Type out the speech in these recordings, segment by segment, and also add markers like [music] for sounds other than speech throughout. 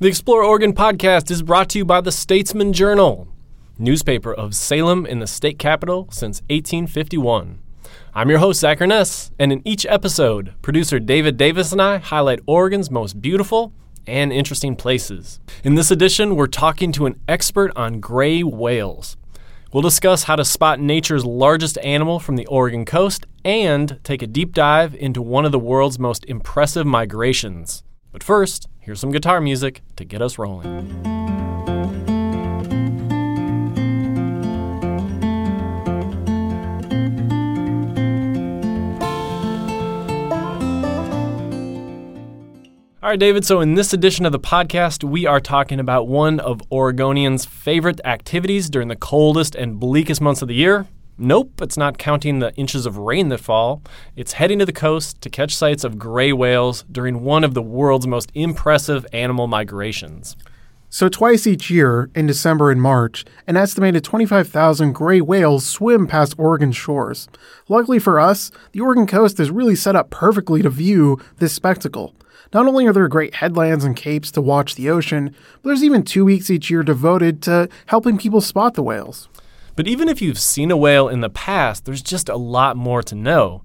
The Explore Oregon podcast is brought to you by the Statesman Journal, newspaper of Salem in the state capital since 1851. I'm your host, Zach Urness, and in each episode, producer David Davis and I highlight Oregon's most beautiful and interesting places. In this edition, we're talking to an expert on gray whales. We'll discuss how to spot nature's largest animal from the Oregon coast and take a deep dive into one of the world's most impressive migrations. But first, here's some guitar music to get us rolling. All right, David. So, in this edition of the podcast, we are talking about one of Oregonians' favorite activities during the coldest and bleakest months of the year. Nope, it's not counting the inches of rain that fall. It's heading to the coast to catch sights of gray whales during one of the world's most impressive animal migrations. So, twice each year, in December and March, an estimated 25,000 gray whales swim past Oregon shores. Luckily for us, the Oregon coast is really set up perfectly to view this spectacle. Not only are there great headlands and capes to watch the ocean, but there's even two weeks each year devoted to helping people spot the whales. But even if you've seen a whale in the past, there's just a lot more to know.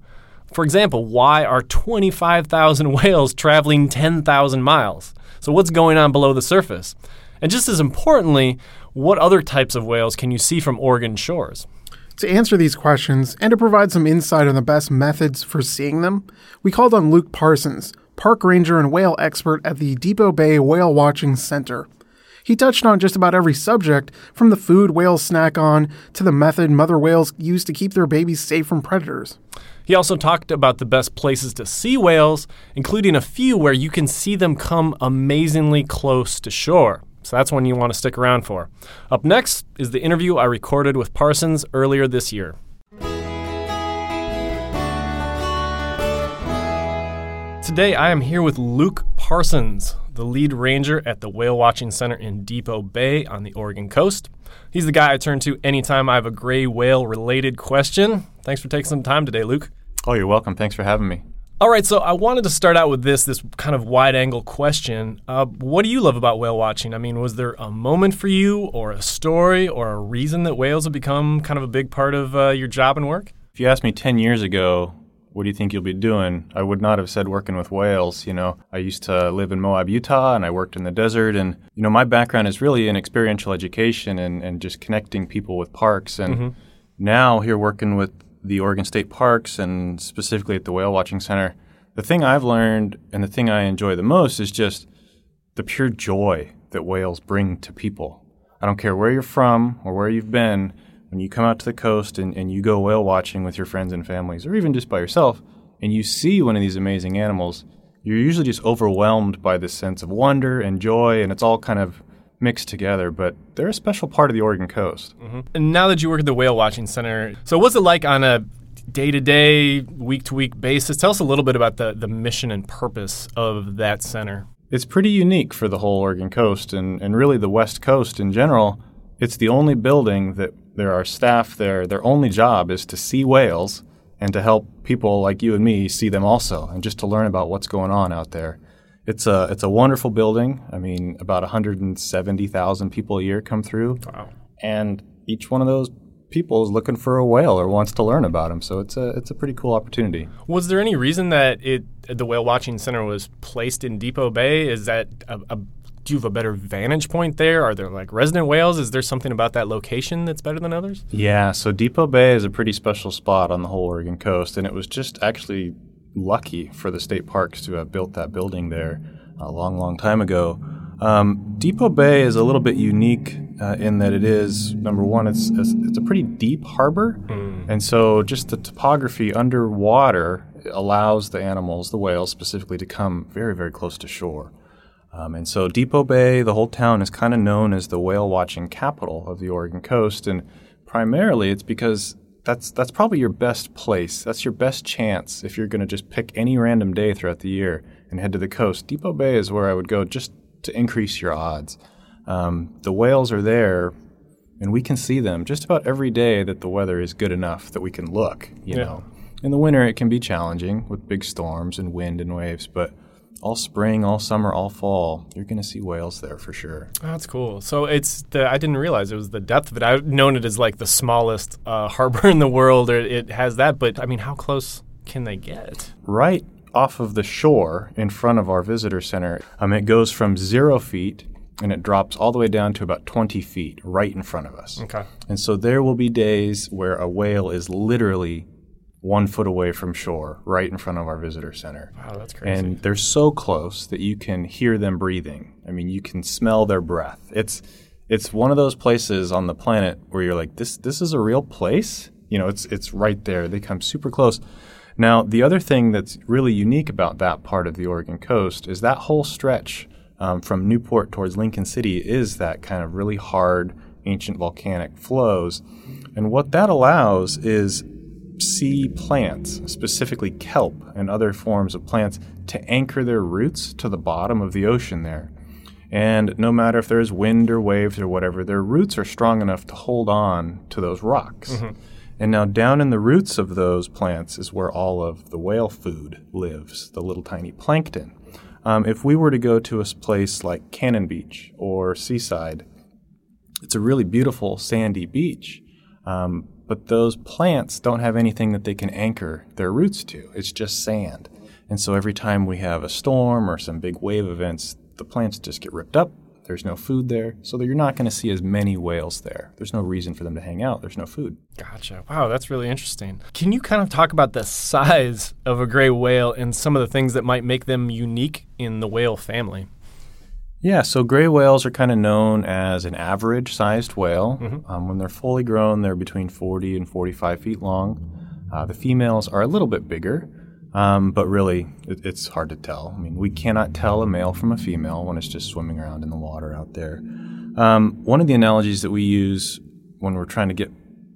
For example, why are 25,000 [laughs] whales traveling 10,000 miles? So, what's going on below the surface? And just as importantly, what other types of whales can you see from Oregon shores? To answer these questions and to provide some insight on the best methods for seeing them, we called on Luke Parsons, park ranger and whale expert at the Depoe Bay Whale Watching Center. He touched on just about every subject, from the food whales snack on to the method mother whales use to keep their babies safe from predators. He also talked about the best places to see whales, including a few where you can see them come amazingly close to shore. So that's one you want to stick around for. Up next is the interview I recorded with Parsons earlier this year. Today, I am here with Luke Parsons, the lead ranger at the Whale Watching Center in Depoe Bay on the Oregon coast. He's the guy I turn to anytime I have a gray whale related question. Thanks for taking some time today, Luke. Oh, you're welcome. Thanks for having me. All right, so I wanted to start out with this this kind of wide angle question. Uh, what do you love about whale watching? I mean, was there a moment for you, or a story, or a reason that whales have become kind of a big part of uh, your job and work? If you asked me 10 years ago, what do you think you'll be doing? I would not have said working with whales. You know, I used to live in Moab, Utah, and I worked in the desert. And, you know, my background is really in experiential education and, and just connecting people with parks. And mm-hmm. now, here working with the Oregon State Parks and specifically at the Whale Watching Center, the thing I've learned and the thing I enjoy the most is just the pure joy that whales bring to people. I don't care where you're from or where you've been when you come out to the coast and, and you go whale watching with your friends and families, or even just by yourself, and you see one of these amazing animals, you're usually just overwhelmed by this sense of wonder and joy, and it's all kind of mixed together. But they're a special part of the Oregon coast. Mm-hmm. And now that you work at the Whale Watching Center, so what's it like on a day to day, week to week basis? Tell us a little bit about the, the mission and purpose of that center. It's pretty unique for the whole Oregon coast and, and really the West Coast in general. It's the only building that there are staff there. Their only job is to see whales and to help people like you and me see them also, and just to learn about what's going on out there. It's a it's a wonderful building. I mean, about 170,000 people a year come through, wow. and each one of those people is looking for a whale or wants to learn about them. So it's a it's a pretty cool opportunity. Was there any reason that it the whale watching center was placed in Depoe Bay? Is that a, a do you have a better vantage point there? Are there like resident whales? Is there something about that location that's better than others? Yeah, so Depoe Bay is a pretty special spot on the whole Oregon coast, and it was just actually lucky for the state parks to have built that building there a long, long time ago. Um, Depoe Bay is a little bit unique uh, in that it is number one, it's it's a pretty deep harbor, mm. and so just the topography underwater allows the animals, the whales specifically, to come very, very close to shore. Um, and so Depoe Bay, the whole town, is kind of known as the whale watching capital of the Oregon coast. And primarily it's because that's, that's probably your best place. That's your best chance if you're going to just pick any random day throughout the year and head to the coast. Depoe Bay is where I would go just to increase your odds. Um, the whales are there, and we can see them just about every day that the weather is good enough that we can look. You yeah. know, in the winter it can be challenging with big storms and wind and waves, but all spring, all summer, all fall, you're going to see whales there for sure. Oh, that's cool. So it's the I didn't realize it was the depth of it. I've known it as like the smallest uh, [laughs] harbor in the world, or it has that. But I mean, how close can they get? Right off of the shore in front of our visitor center, um, it goes from zero feet and it drops all the way down to about 20 feet right in front of us. Okay. And so there will be days where a whale is literally one foot away from shore, right in front of our visitor center. Wow, that's crazy. And they're so close that you can hear them breathing. I mean, you can smell their breath. It's it's one of those places on the planet where you're like, this this is a real place. You know, it's it's right there. They come super close. Now, the other thing that's really unique about that part of the Oregon coast is that whole stretch um, from Newport towards Lincoln City is that kind of really hard ancient volcanic flows. And what that allows is sea plants, specifically kelp and other forms of plants, to anchor their roots to the bottom of the ocean there. And no matter if there's wind or waves or whatever, their roots are strong enough to hold on to those rocks. Mm-hmm. And now, down in the roots of those plants is where all of the whale food lives, the little tiny plankton. Um, if we were to go to a place like Cannon Beach or Seaside, it's a really beautiful sandy beach. Um, but those plants don't have anything that they can anchor their roots to. It's just sand. And so every time we have a storm or some big wave events, the plants just get ripped up. There's no food there. So you're not going to see as many whales there. There's no reason for them to hang out. There's no food. Gotcha. Wow, that's really interesting. Can you kind of talk about the size of a gray whale and some of the things that might make them unique in the whale family? Yeah, so gray whales are kind of known as an average sized whale. Mm-hmm. Um, when they're fully grown, they're between 40 and 45 feet long. Uh, the females are a little bit bigger, um, but really it, it's hard to tell. I mean, we cannot tell a male from a female when it's just swimming around in the water out there. Um, one of the analogies that we use when we're trying to get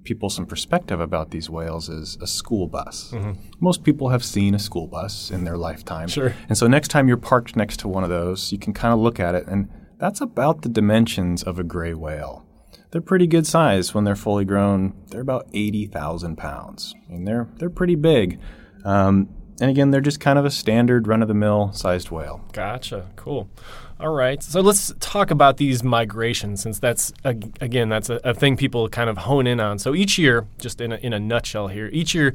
people some perspective about these whales is a school bus. Mm-hmm. Most people have seen a school bus in their lifetime. Sure. And so next time you're parked next to one of those, you can kind of look at it, and that's about the dimensions of a gray whale. They're pretty good size when they're fully grown. They're about 80,000 pounds. I mean, they're, they're pretty big. Um, and again, they're just kind of a standard run of the mill sized whale. Gotcha. Cool. All right. So let's talk about these migrations, since that's, again, that's a, a, thing people kind of hone in on. So each year, just in a, in a nutshell here, each year,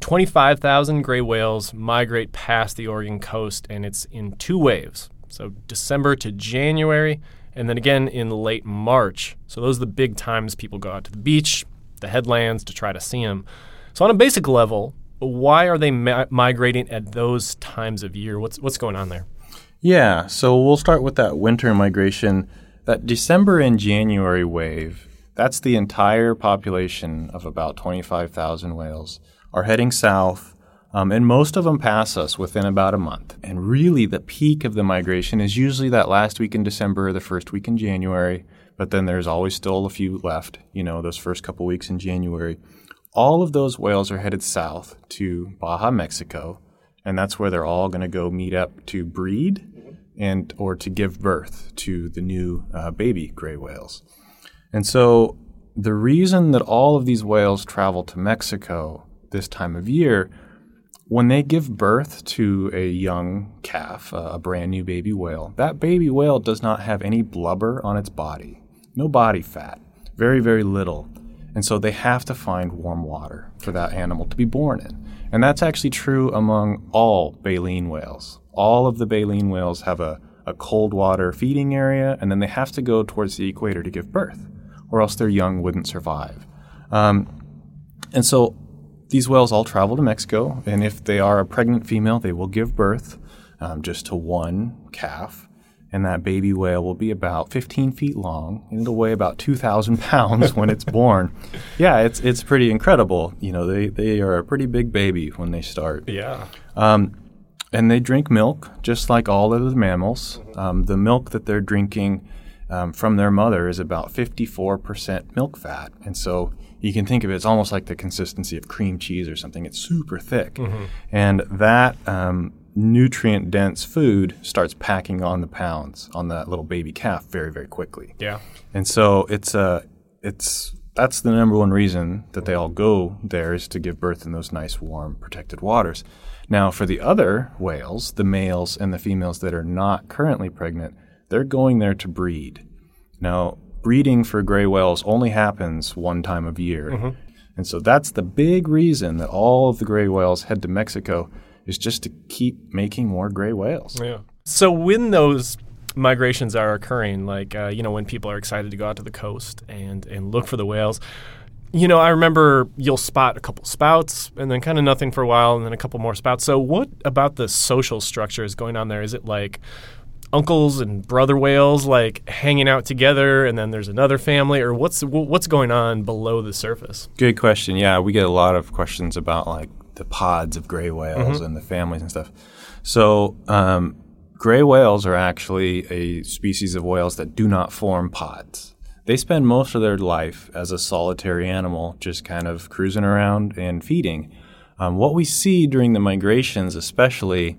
25,000 gray whales migrate past the Oregon coast, and it's in two waves. So December to January, and then again in late March. So those are the big times people go out to the beach, the headlands to try to see them. So on a basic level, why are they ma- migrating at those times of year? What's what's going on there? Yeah, so we'll start with that winter migration. That December and January wave, that's the entire population of about 25,000 whales are heading south, um, and most of them pass us within about a month. And really, the peak of the migration is usually that last week in December or the first week in January, but then there's always still a few left, you know, those first couple weeks in January. All of those whales are headed south to Baja, Mexico, and that's where they're all going to go meet up to breed and or to give birth to the new uh, baby gray whales. And so the reason that all of these whales travel to Mexico this time of year, when they give birth to a young calf, uh, a brand new baby whale, that baby whale does not have any blubber on its body, no body fat, very, very little. And so they have to find warm water for that animal to be born in. And that's actually true among all baleen whales all of the baleen whales have a, a cold water feeding area, and then they have to go towards the equator to give birth, or else their young wouldn't survive. Um, and so these whales all travel to Mexico, and if they are a pregnant female, they will give birth um, just to one calf. And that baby whale will be about 15 feet long, and it'll weigh about 2,000 [laughs] pounds when it's born. Yeah, it's it's pretty incredible. You know, they, they are a pretty big baby when they start. Yeah. Um, and they drink milk just like all of the mammals. Um, the milk that they're drinking um, from their mother is about 54% milk fat. And so you can think of it as almost like the consistency of cream cheese or something. It's super thick. Mm-hmm. And that um, nutrient dense food starts packing on the pounds on that little baby calf very, very quickly. Yeah. And so it's a, uh, it's, that's the number one reason that they all go there is to give birth in those nice, warm, protected waters. Now, for the other whales, the males and the females that are not currently pregnant, they're going there to breed. Now, breeding for gray whales only happens one time of year. Mm-hmm. And so that's the big reason that all of the gray whales head to Mexico is just to keep making more gray whales. Yeah. So when those migrations are occurring, like uh, you know when people are excited to go out to the coast and and look for the whales. You know, I remember you'll spot a couple spouts and then kind of nothing for a while and then a couple more spouts. So, what about the social structure is going on there? Is it like uncles and brother whales like hanging out together and then there's another family or what's what's going on below the surface good question yeah we get a lot of questions about like the pods of gray whales mm-hmm. and the families and stuff so um, Gray whales are actually a species of whales that do not form pods. They spend most of their life as a solitary animal, just kind of cruising around and feeding. Um, what we see during the migrations, especially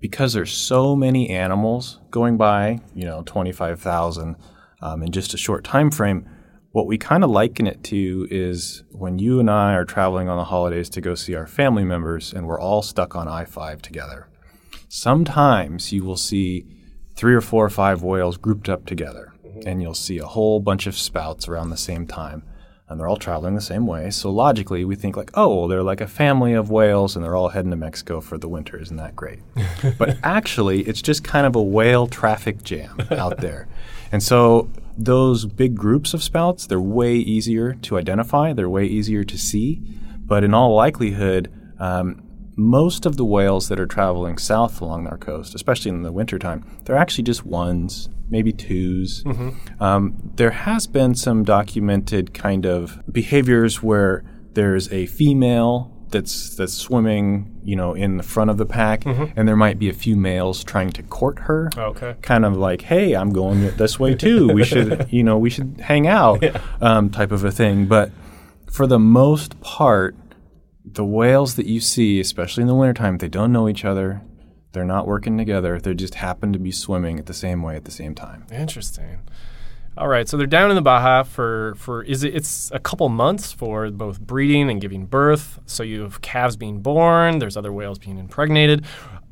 because there's so many animals going by, you know, 25,000 um, in just a short time frame, what we kind of liken it to is when you and I are traveling on the holidays to go see our family members and we're all stuck on I 5 together. Sometimes you will see three or four or five whales grouped up together, mm-hmm. and you'll see a whole bunch of spouts around the same time. And they're all traveling the same way. So logically, we think like, oh, well, they're like a family of whales, and they're all heading to Mexico for the winter. Isn't that great? [laughs] but actually, it's just kind of a whale traffic jam out there. And so those big groups of spouts, they're way easier to identify. They're way easier to see. But in all likelihood, um, most of the whales that are traveling south along our coast, especially in the wintertime, they're actually just ones, maybe 2s mm-hmm. um, there has been some documented kind of behaviors where there's a female that's that's swimming, you know, in the front of the pack, mm-hmm. and there might be a few males trying to court her. Okay. Kind of like, hey, I'm going this way too. we should, [laughs] you know, we should hang out, yeah. um, type of a thing. But for the most part, the whales that you see, especially in the wintertime, they don't know each other. They're not working together. They just happen to be swimming at the same way at the same time. Interesting. All right, so they're down in the Baja for for is it? It's a couple months for both breeding and giving birth. So you have calves being born. There's other whales being impregnated.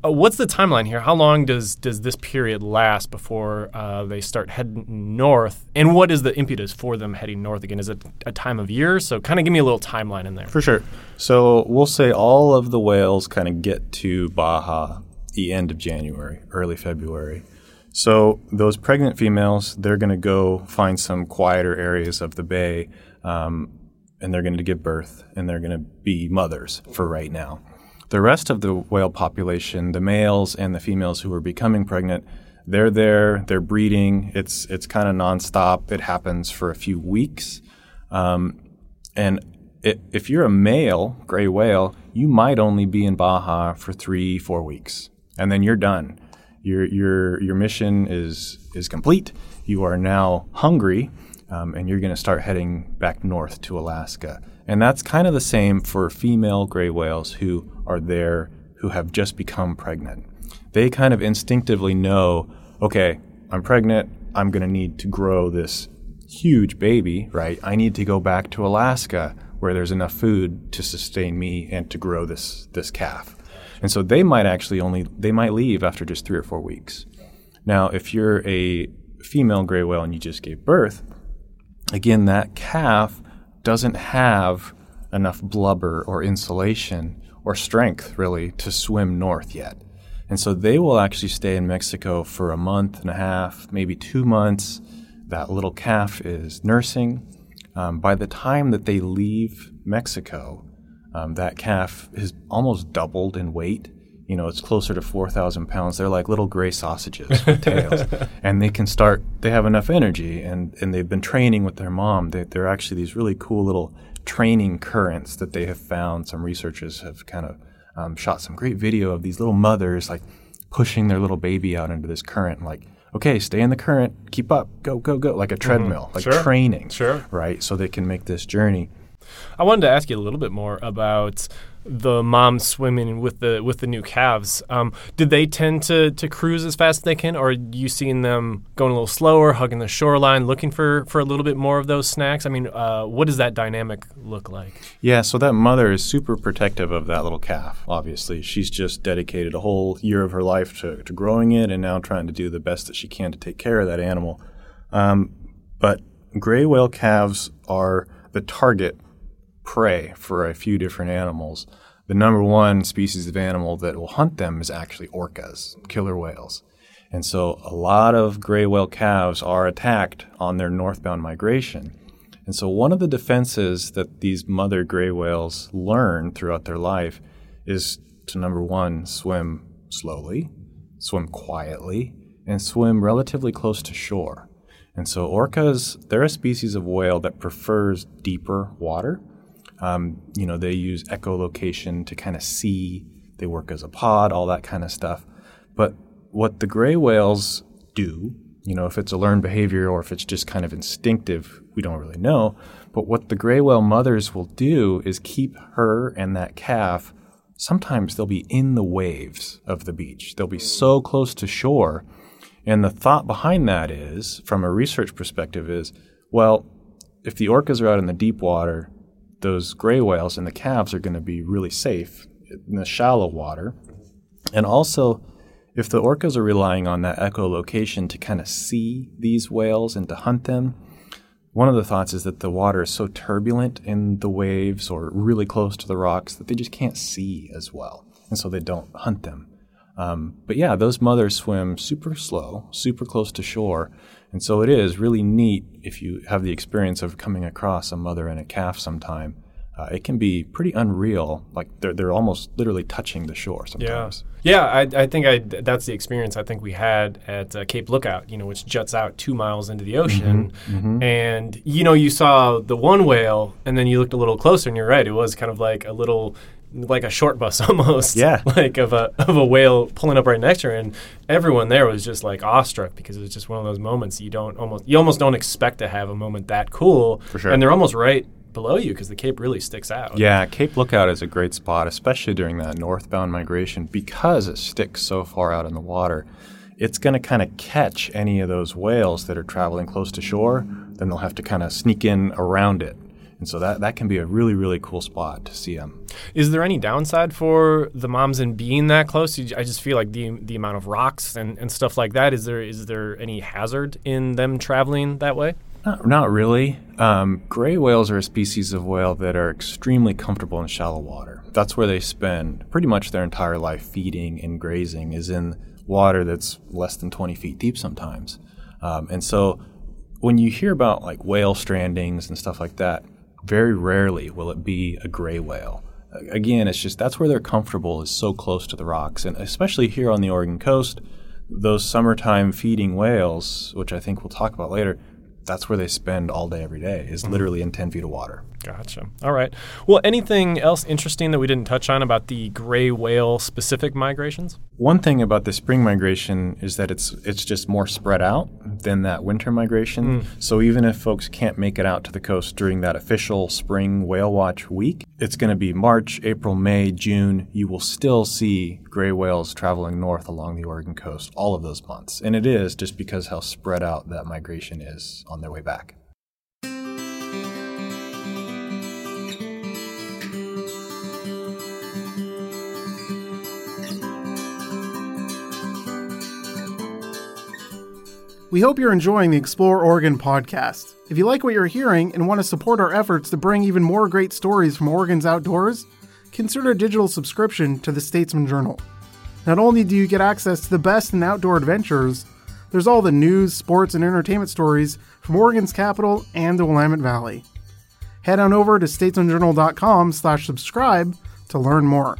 Uh, what's the timeline here? How long does does this period last before uh, they start heading north? And what is the impetus for them heading north again? Is it a time of year? So kind of give me a little timeline in there. For sure. So we'll say all of the whales kind of get to Baja the end of January, early February. So those pregnant females, they're going to go find some quieter areas of the bay, um, and they're going to give birth, and they're going to be mothers for right now. The rest of the whale population, the males and the females who are becoming pregnant, they're there, they're breeding. It's it's kind of nonstop. It happens for a few weeks, um, and it, if you're a male gray whale, you might only be in Baja for three, four weeks, and then you're done. Your your your mission is is complete. You are now hungry, um, and you're going to start heading back north to Alaska. And that's kind of the same for female gray whales who are there who have just become pregnant. They kind of instinctively know, okay, I'm pregnant, I'm going to need to grow this huge baby, right? I need to go back to Alaska where there's enough food to sustain me and to grow this this calf. And so they might actually only they might leave after just 3 or 4 weeks. Now, if you're a female gray whale and you just gave birth, again that calf doesn't have enough blubber or insulation or strength really to swim north yet. And so they will actually stay in Mexico for a month and a half, maybe two months. That little calf is nursing. Um, by the time that they leave Mexico, um, that calf has almost doubled in weight. You know, it's closer to 4,000 pounds. They're like little gray sausages with [laughs] tails. And they can start, they have enough energy and, and they've been training with their mom. They, they're actually these really cool little training currents that they have found. Some researchers have kind of um, shot some great video of these little mothers like pushing their little baby out into this current, like, okay, stay in the current, keep up, go, go, go, like a mm-hmm. treadmill, mm-hmm. like sure. training, sure. right? So they can make this journey. I wanted to ask you a little bit more about the moms swimming with the with the new calves. Um, did they tend to to cruise as fast as they can, or are you seeing them going a little slower, hugging the shoreline, looking for for a little bit more of those snacks? I mean, uh, what does that dynamic look like? Yeah, so that mother is super protective of that little calf. Obviously, she's just dedicated a whole year of her life to, to growing it, and now trying to do the best that she can to take care of that animal. Um, but gray whale calves are the target prey for a few different animals. The number one species of animal that will hunt them is actually orcas, killer whales. And so a lot of gray whale calves are attacked on their northbound migration. And so one of the defenses that these mother gray whales learn throughout their life is to number one, swim slowly, swim quietly, and swim relatively close to shore. And so orcas, they're a species of whale that prefers deeper water. Um, you know, they use echolocation to kind of see. They work as a pod, all that kind of stuff. But what the gray whales do, you know, if it's a learned behavior or if it's just kind of instinctive, we don't really know. But what the gray whale mothers will do is keep her and that calf. Sometimes they'll be in the waves of the beach. They'll be so close to shore. And the thought behind that is, from a research perspective, is well, if the orcas are out in the deep water, those gray whales and the calves are going to be really safe in the shallow water. And also, if the orcas are relying on that echolocation to kind of see these whales and to hunt them, one of the thoughts is that the water is so turbulent in the waves or really close to the rocks that they just can't see as well. And so they don't hunt them. Um, but yeah, those mothers swim super slow, super close to shore, and so it is really neat if you have the experience of coming across a mother and a calf sometime. Uh, it can be pretty unreal. Like they're they're almost literally touching the shore sometimes. Yeah, yeah. I, I think I that's the experience I think we had at uh, Cape Lookout. You know, which juts out two miles into the ocean, Mm-hmm, mm-hmm. and you know you saw the one whale, and then you looked a little closer, and you're right. It was kind of like a little like a short bus [laughs] almost. Yeah. like of a of a whale pulling up right next to her, and everyone there was just like awestruck because it was just one of those moments you don't almost you almost don't expect to have a moment that cool. For sure. And they're almost right below you because the cape really sticks out. Yeah, Cape Lookout is a great spot, especially during that northbound migration because it sticks so far out in the water. It's going to kind of catch any of those whales that are traveling close to shore. Then they'll have to kind of sneak in around it. And so that, that can be a really, really cool spot to see them. Is there any downside for the moms in being that close? I just feel like the the amount of rocks and, and stuff like that. Is there is there any hazard in them traveling that way? Not, not really. Um, gray whales are a species of whale that are extremely comfortable in shallow water. That's where they spend pretty much their entire life feeding and grazing, is in water that's less than 20 feet deep sometimes. Um, and so when you hear about like whale strandings and stuff like that, very rarely will it be a gray whale. Again, it's just that's where they're comfortable is so close to the rocks. And especially here on the Oregon coast, those summertime feeding whales, which I think we'll talk about later, that's where they spend all day every day, is mm-hmm. literally in 10 feet of water. Gotcha. All right. Well, anything else interesting that we didn't touch on about the gray whale specific migrations? One thing about the spring migration is that it's it's just more spread out than that winter migration. Hmm. So even if folks can't make it out to the coast during that official spring whale watch week, it's going to be March, April, May, June. You will still see gray whales traveling north along the Oregon coast all of those months. And it is just because how spread out that migration is on their way back. We hope you're enjoying the Explore Oregon podcast. If you like what you're hearing and want to support our efforts to bring even more great stories from Oregon's outdoors, consider a digital subscription to the Statesman Journal. Not only do you get access to the best in outdoor adventures, there's all the news, sports, and entertainment stories from Oregon's capital and the Willamette Valley. Head on over to statesmanjournal.com slash subscribe to learn more.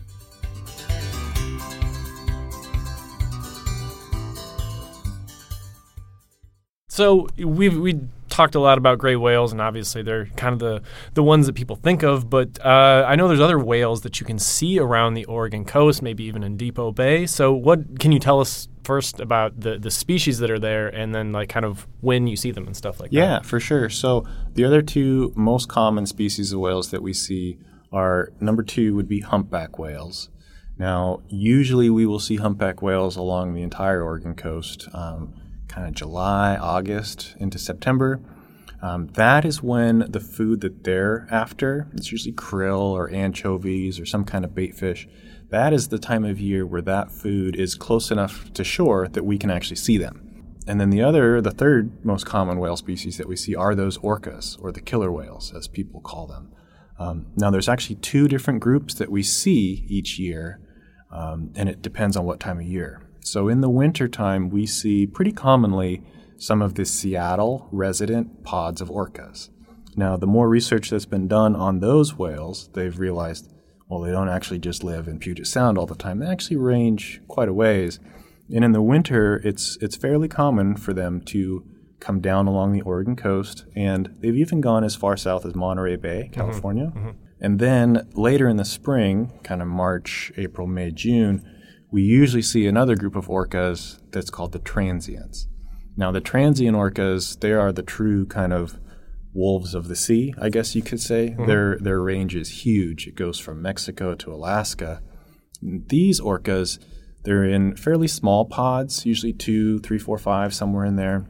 So we've we talked a lot about gray whales, and obviously they're kind of the the ones that people think of. But uh, I know there's other whales that you can see around the Oregon coast, maybe even in Depoe Bay. So, what can you tell us first about the the species that are there, and then like kind of when you see them and stuff like Yeah, that? Yeah, for sure. So the other two most common species of whales that we see are number two would be humpback whales. Now, usually we will see humpback whales along the entire Oregon coast, um, kind of July, August into September. Um, that is when the food that they're after, it's usually krill or anchovies or some kind of bait fish, that is the time of year where that food is close enough to shore that we can actually see them. And then the other, the third most common whale species that we see are those orcas, or the killer whales, as people call them. Um, now, there's actually two different groups that we see each year, um, and it depends on what time of year. So, in the wintertime, we see pretty commonly some of the Seattle resident pods of orcas. Now, the more research that's been done on those whales, they've realized, well, they don't actually just live in Puget Sound all the time. They actually range quite a ways. And in the winter, it's it's fairly common for them to come down along the Oregon coast, and they've even gone as far south as Monterey Bay, mm-hmm. California. Mm-hmm. And then later in the spring, kind of March, April, May, June, we usually see another group of orcas that's called the transients. Now, the transient orcas, they are the true kind of wolves of the sea, I guess you could say. Mm-hmm. Their their range is huge. It goes from Mexico to Alaska. These orcas, they're in fairly small pods, usually two, three, four, five, somewhere in there.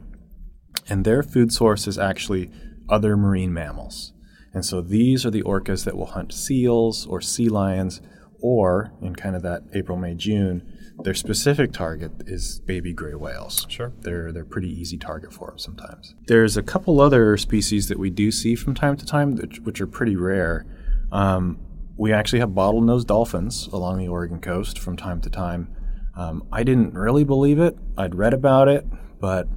And their food source is actually other marine mammals. And so these are the orcas that will hunt seals or sea lions, or in kind of that April, May, June, their specific target is baby gray whales. Sure. They're they're pretty easy target for them sometimes. There's a couple other species that we do see from time to time, that, which are pretty rare. Um, we actually have bottlenose dolphins along the Oregon coast from time to time. Um, I didn't really believe it. I'd read about it, but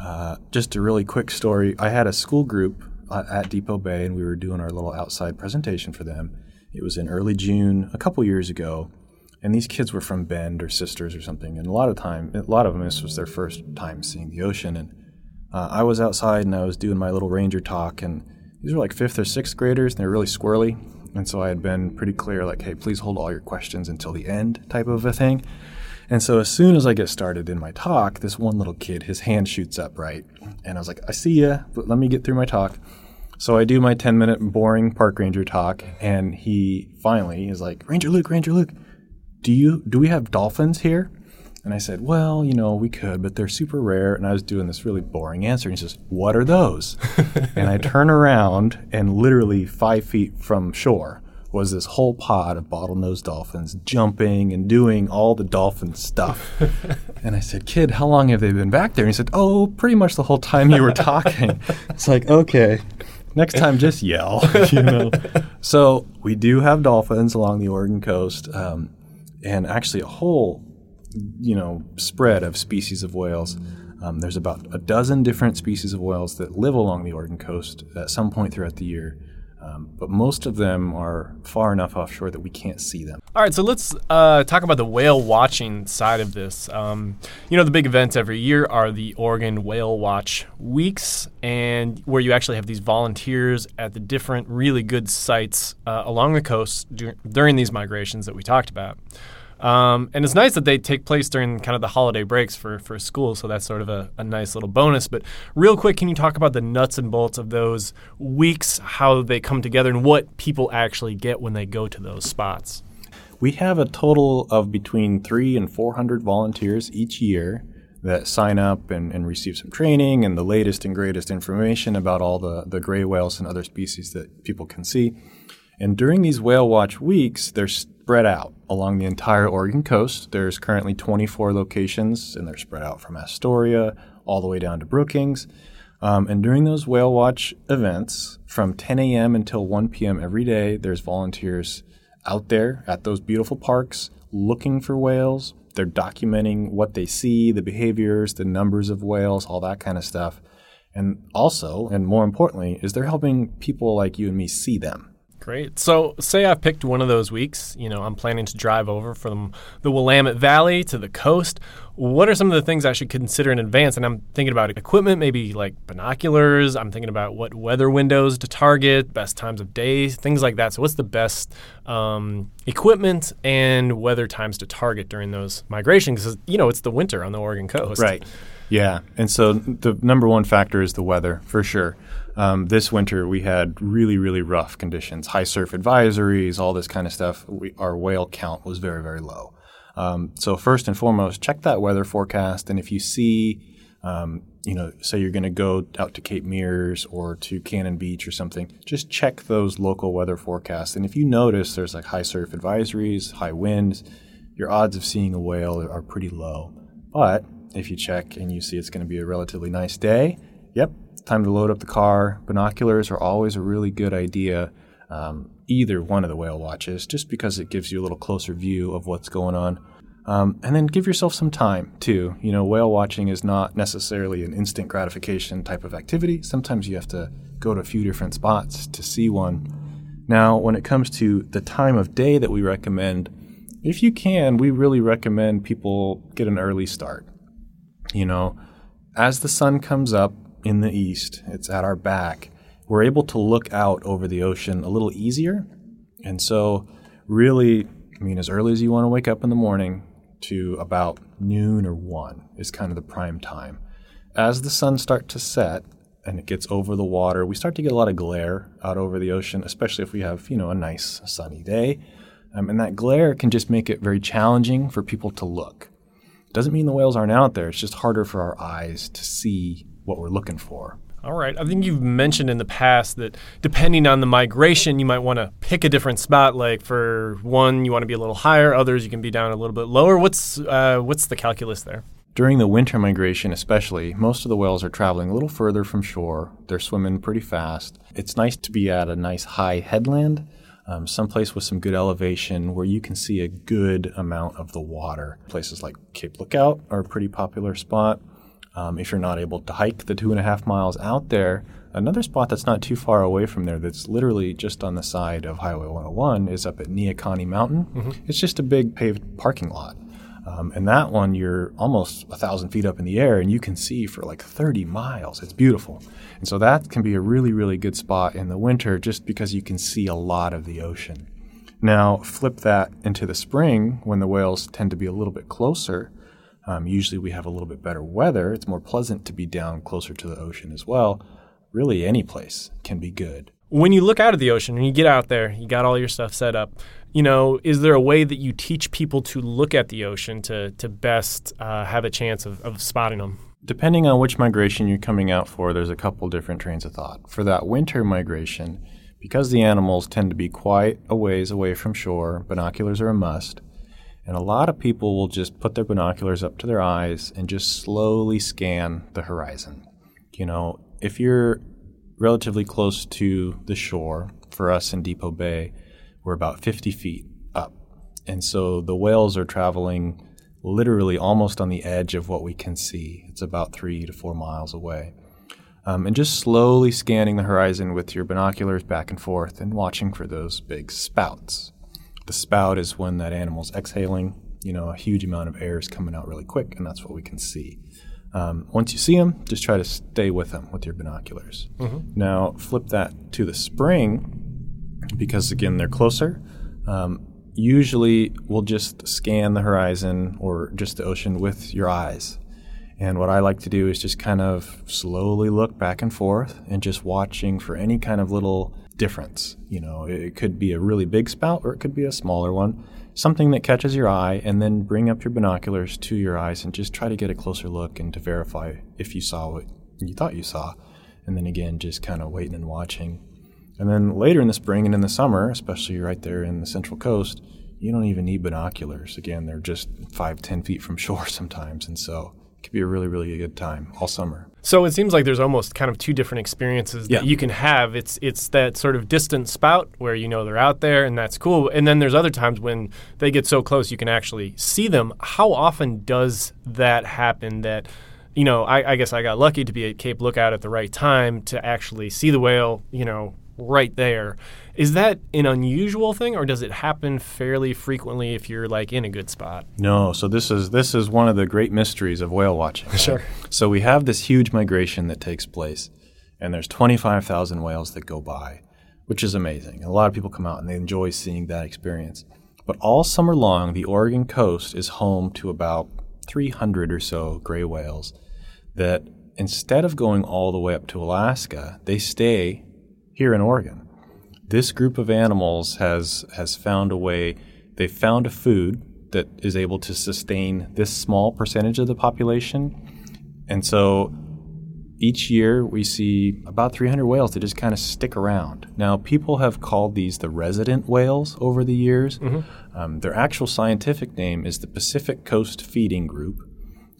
uh, just a really quick story. I had a school group uh, at Depoe Bay, and we were doing our little outside presentation for them. It was in early June, a couple years ago, and these kids were from Bend or Sisters or something. And a lot of time, a lot of them, this was their first time seeing the ocean. And uh, I was outside and I was doing my little ranger talk, and these were like fifth or sixth graders, and they're really squirrely. And so I had been pretty clear, like, hey, please hold all your questions until the end, type of a thing. And so as soon as I get started in my talk, this one little kid, his hand shoots up, right? And I was like, I see ya, but let me get through my talk. So I do my 10 minute boring park ranger talk, and he finally is like, Ranger Luke, Ranger Luke, do you do we have dolphins here? And I said, Well, you know, we could, but they're super rare. And I was doing this really boring answer. And he says, What are those? [laughs] and I turn around, and literally five feet from shore was this whole pod of bottlenose dolphins jumping and doing all the dolphin stuff. [laughs] and I said, Kid, how long have they been back there? And he said, Oh, pretty much the whole time you were talking. [laughs] it's like, okay. Next [laughs] time, just yell, [laughs] you know. So we do have dolphins along the Oregon coast, um, and actually a whole, you know, spread of species of whales. Um, there's about a dozen different species of whales that live along the Oregon coast at some point throughout the year, um, but most of them are far enough offshore that we can't see them. All right, so let's uh, talk about the whale watching side of this. Um, you know, the big events every year are the Oregon Whale Watch Weeks, and where you actually have these volunteers at the different really good sites uh, along the coast dur- during these migrations that we talked about. Um, and it's nice that they take place during kind of the holiday breaks for, for school, so that's sort of a, a nice little bonus. But real quick, can you talk about the nuts and bolts of those weeks, how they come together, and what people actually get when they go to those spots? We have a total of between three and 400 volunteers each year that sign up and, and receive some training and the latest and greatest information about all the, the gray whales and other species that people can see. And during these whale watch weeks, they're spread out along the entire Oregon coast. There's currently 24 locations, and they're spread out from Astoria all the way down to Brookings. Um, and during those whale watch events, from 10 a.m. until 1 p.m. every day, there's volunteers out there at those beautiful parks looking for whales. They're documenting what they see, the behaviors, the numbers of whales, all that kind of stuff. And also, and more importantly, is they're helping people like you and me see them. Great. So, say I've picked one of those weeks. You know, I'm planning to drive over from the Willamette Valley to the coast. What are some of the things I should consider in advance? And I'm thinking about equipment, maybe like binoculars. I'm thinking about what weather windows to target, best times of day, things like that. So, what's the best um, equipment and weather times to target during those migrations? Because, you know, it's the winter on the Oregon coast. Right. Yeah. And so the number one factor is the weather, for sure. Um, this winter, we had really, really rough conditions, high surf advisories, all this kind of stuff. We, our whale count was very, very low. Um, so first and foremost, check that weather forecast, and if you see, um, you know, say you're going to go out to Cape Meares or to Cannon Beach or something, just check those local weather forecasts. And if you notice there's like high surf advisories, high winds, your odds of seeing a whale are pretty low. But if you check and you see it's going to be a relatively nice day, yep, time to load up the car. Binoculars are always a really good idea. Um, either one of the whale watches, just because it gives you a little closer view of what's going on. Um, and then give yourself some time too. You know, whale watching is not necessarily an instant gratification type of activity. Sometimes you have to go to a few different spots to see one. Now, when it comes to the time of day that we recommend, if you can, we really recommend people get an early start. You know, as the sun comes up, in the east, it's at our back, we're able to look out over the ocean a little easier. And so, really, I mean, as early as you want to wake up in the morning to about noon or 1 is kind of the prime time. As the sun starts to set and it gets over the water, we start to get a lot of glare out over the ocean, especially if we have, you know, a nice sunny day. Um, and that glare can just make it very challenging for people to look. Doesn't mean the whales aren't out there, it's just harder for our eyes to see what we're looking for. All right. I think you've mentioned in the past that depending on the migration, you might want to pick a different spot. Like for one, you want to be a little higher; others, you can be down a little bit lower. What's uh, what's the calculus there? During the winter migration, especially, most of the whales are traveling a little further from shore. They're swimming pretty fast. It's nice to be at a nice high headland, um, someplace with some good elevation where you can see a good amount of the water. Places like Cape Lookout are a pretty popular spot. Um, if you're not able to hike the two and a half miles out there, another spot that's not too far away from there, that's literally just on the side of Highway 101, is up at Neahkahnie Mountain. Mm-hmm. It's just a big paved parking lot. Um, and that one, you're almost a thousand feet up in the air, and you can see for like 30 miles. It's beautiful. And so that can be a really, really good spot in the winter just because you can see a lot of the ocean. Now, flip that into the spring when the whales tend to be a little bit closer um, usually we have a little bit better weather. It's more pleasant to be down closer to the ocean as well. Really, any place can be good. When you look out at the ocean and you get out there, you got all your stuff set up. You know, is there a way that you teach people to look at the ocean to to best uh, have a chance of, of spotting them? Depending on which migration you're coming out for, there's a couple different trains of thought. For that winter migration, because the animals tend to be quite a ways away from shore, binoculars are a must. And a lot of people will just put their binoculars up to their eyes and just slowly scan the horizon. You know, if you're relatively close to the shore, for us in Depoe Bay, we're about 50 feet up. And so the whales are traveling literally almost on the edge of what we can see. It's about three to four miles away. Um, and just slowly scanning the horizon with your binoculars back and forth and watching for those big spouts. The spout is when that animal's exhaling. You know, a huge amount of air is coming out really quick, and that's what we can see. Um, once you see them, just try to stay with them with your binoculars. Mm-hmm. Now, flip that to the spring, because again, they're closer. Um, usually, we'll just scan the horizon or just the ocean with your eyes. And what I like to do is just kind of slowly look back and forth and just watching for any kind of little difference. You know, it could be a really big spout or it could be a smaller one. Something that catches your eye, and then bring up your binoculars to your eyes and just try to get a closer look and to verify if you saw what you thought you saw. And then again, just kind of waiting and watching. And then later in the spring and in the summer, especially right there in the Central Coast, you don't even need binoculars. Again, they're just five, ten feet from shore [laughs] sometimes. And so could be a really, really good time all summer. So it seems like there's almost kind of two different experiences yeah. that you can have. It's it's that sort of distant spout where you know they're out there and that's cool. And then there's other times when they get so close you can actually see them. How often does that happen that you know, I, I guess I got lucky to be at Cape Lookout at the right time to actually see the whale, you know, right there. Is that an unusual thing, or does it happen fairly frequently if you're like in a good spot? No, so this is this is one of the great mysteries of whale watching. [laughs] Sure. So we have this huge migration that takes place, and there's 25,000 whales that go by, which is amazing. A lot of people come out and they enjoy seeing that experience. But all summer long, the Oregon coast is home to about 300 or so gray whales that instead of going all the way up to Alaska, they stay here in Oregon. This group of animals has has found a way. They found a food that is able to sustain this small percentage of the population, and so each year we see about 300 whales that just kind of stick around. Now, people have called these the resident whales over the years. Um, their actual scientific name is the Pacific Coast Feeding Group,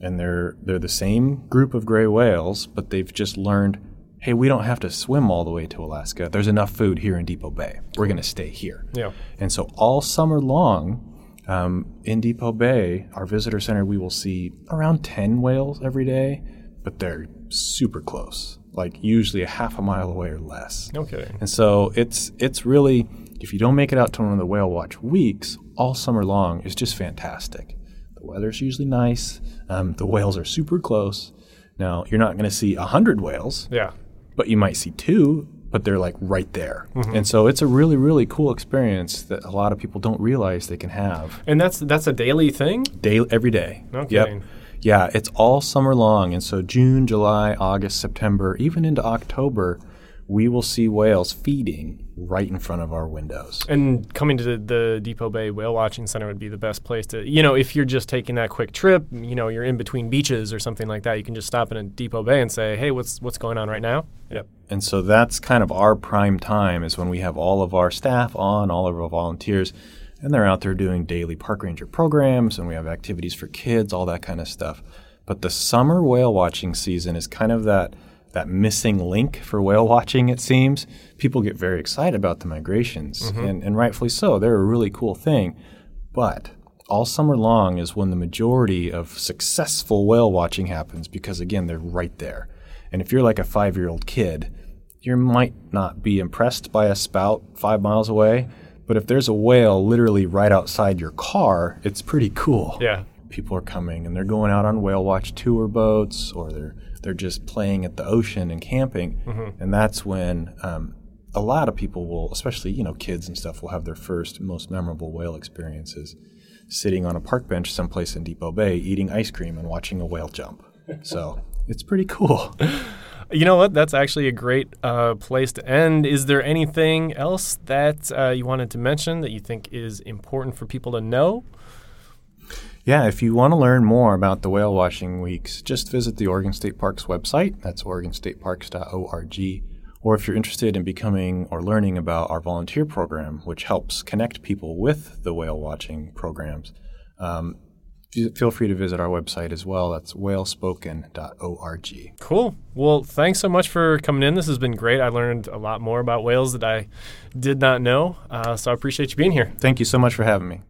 and they're they're the same group of gray whales, but they've just learned, hey, we don't have to swim all the way to Alaska. There's enough food here in Depoe Bay. We're going to stay here. Yeah. And so all summer long, um, in Depoe Bay, our visitor center, we will see around 10 whales every day, but they're super close, like usually a half a mile away or less. Okay. And so it's it's really if you don't make it out to one of the whale watch weeks all summer long, it's just fantastic. The weather's usually nice. Um, the whales are super close. Now you're not going to see a hundred whales, Yeah. But you might see two, but they're like right there. Mm-hmm. And so it's a really really cool experience that a lot of people don't realize they can have And that's that's a daily thing. daily every day. No Yep. Yeah, it's all summer long, and so June, July, August, September, even into October, we will see whales feeding right in front of our windows. And coming to the, the Depoe Bay Whale Watching Center would be the best place to, you know, if you're just taking that quick trip, you know, you're in between beaches or something like that, you can just stop in a Depoe Bay and say, hey, what's what's going on right now? Yep. And so that's kind of our prime time is when we have all of our staff on, all of our volunteers, and they're out there doing daily park ranger programs, and we have activities for kids, all that kind of stuff. But the summer whale watching season is kind of that that missing link for whale watching. It seems people get very excited about the migrations, mm-hmm. and, and rightfully so. They're a really cool thing, but all summer long is when the majority of successful whale watching happens because again they're right there. And if you're like a five year old kid, you might not be impressed by a spout five miles away. But if there's a whale literally right outside your car, it's pretty cool. Yeah. People are coming and they're going out on whale watch tour boats or they're they're just playing at the ocean and camping. And that's when um, a lot of people will, especially you know kids and stuff, will have their first most memorable whale experiences sitting on a park bench someplace in Depoe Bay eating ice cream and watching a whale jump. So [laughs] it's pretty cool. You know what? That's actually a great uh, place to end. Is there anything else that uh, you wanted to mention that you think is important for people to know? Yeah, if you want to learn more about the whale watching weeks, just visit the Oregon State Parks website. That's oregonstateparks.org. Or if you're interested in becoming or learning about our volunteer program, which helps connect people with the whale watching programs, um, feel free to visit our website as well. That's whalespoken.org. Cool. Well, thanks so much for coming in. This has been great. I learned a lot more about whales that I did not know. Uh, so I appreciate you being here. Thank you so much for having me.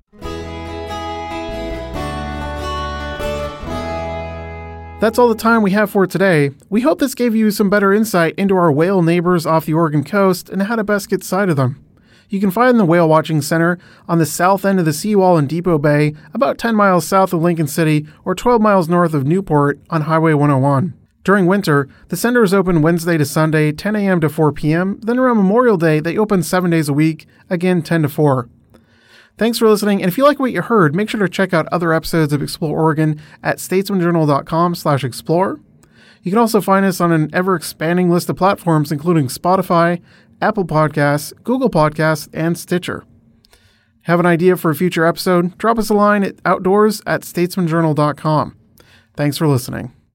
That's all the time we have for today. We hope this gave you some better insight into our whale neighbors off the Oregon coast and how to best get sight of them. You can find the Whale Watching Center on the south end of the seawall in Depoe Bay, about 10 miles south of Lincoln City or 12 miles north of Newport on Highway 101. During winter, the center is open Wednesday to Sunday, 10 a.m. to 4 p.m. Then around Memorial Day, they open seven days a week, again 10 to 4. Thanks for listening, and if you like what you heard, make sure to check out other episodes of Explore Oregon at statesmanjournal.com slash explore. You can also find us on an ever-expanding list of platforms, including Spotify, Apple Podcasts, Google Podcasts, and Stitcher. Have an idea for a future episode? Drop us a line at outdoors at statesmanjournal.com. Thanks for listening.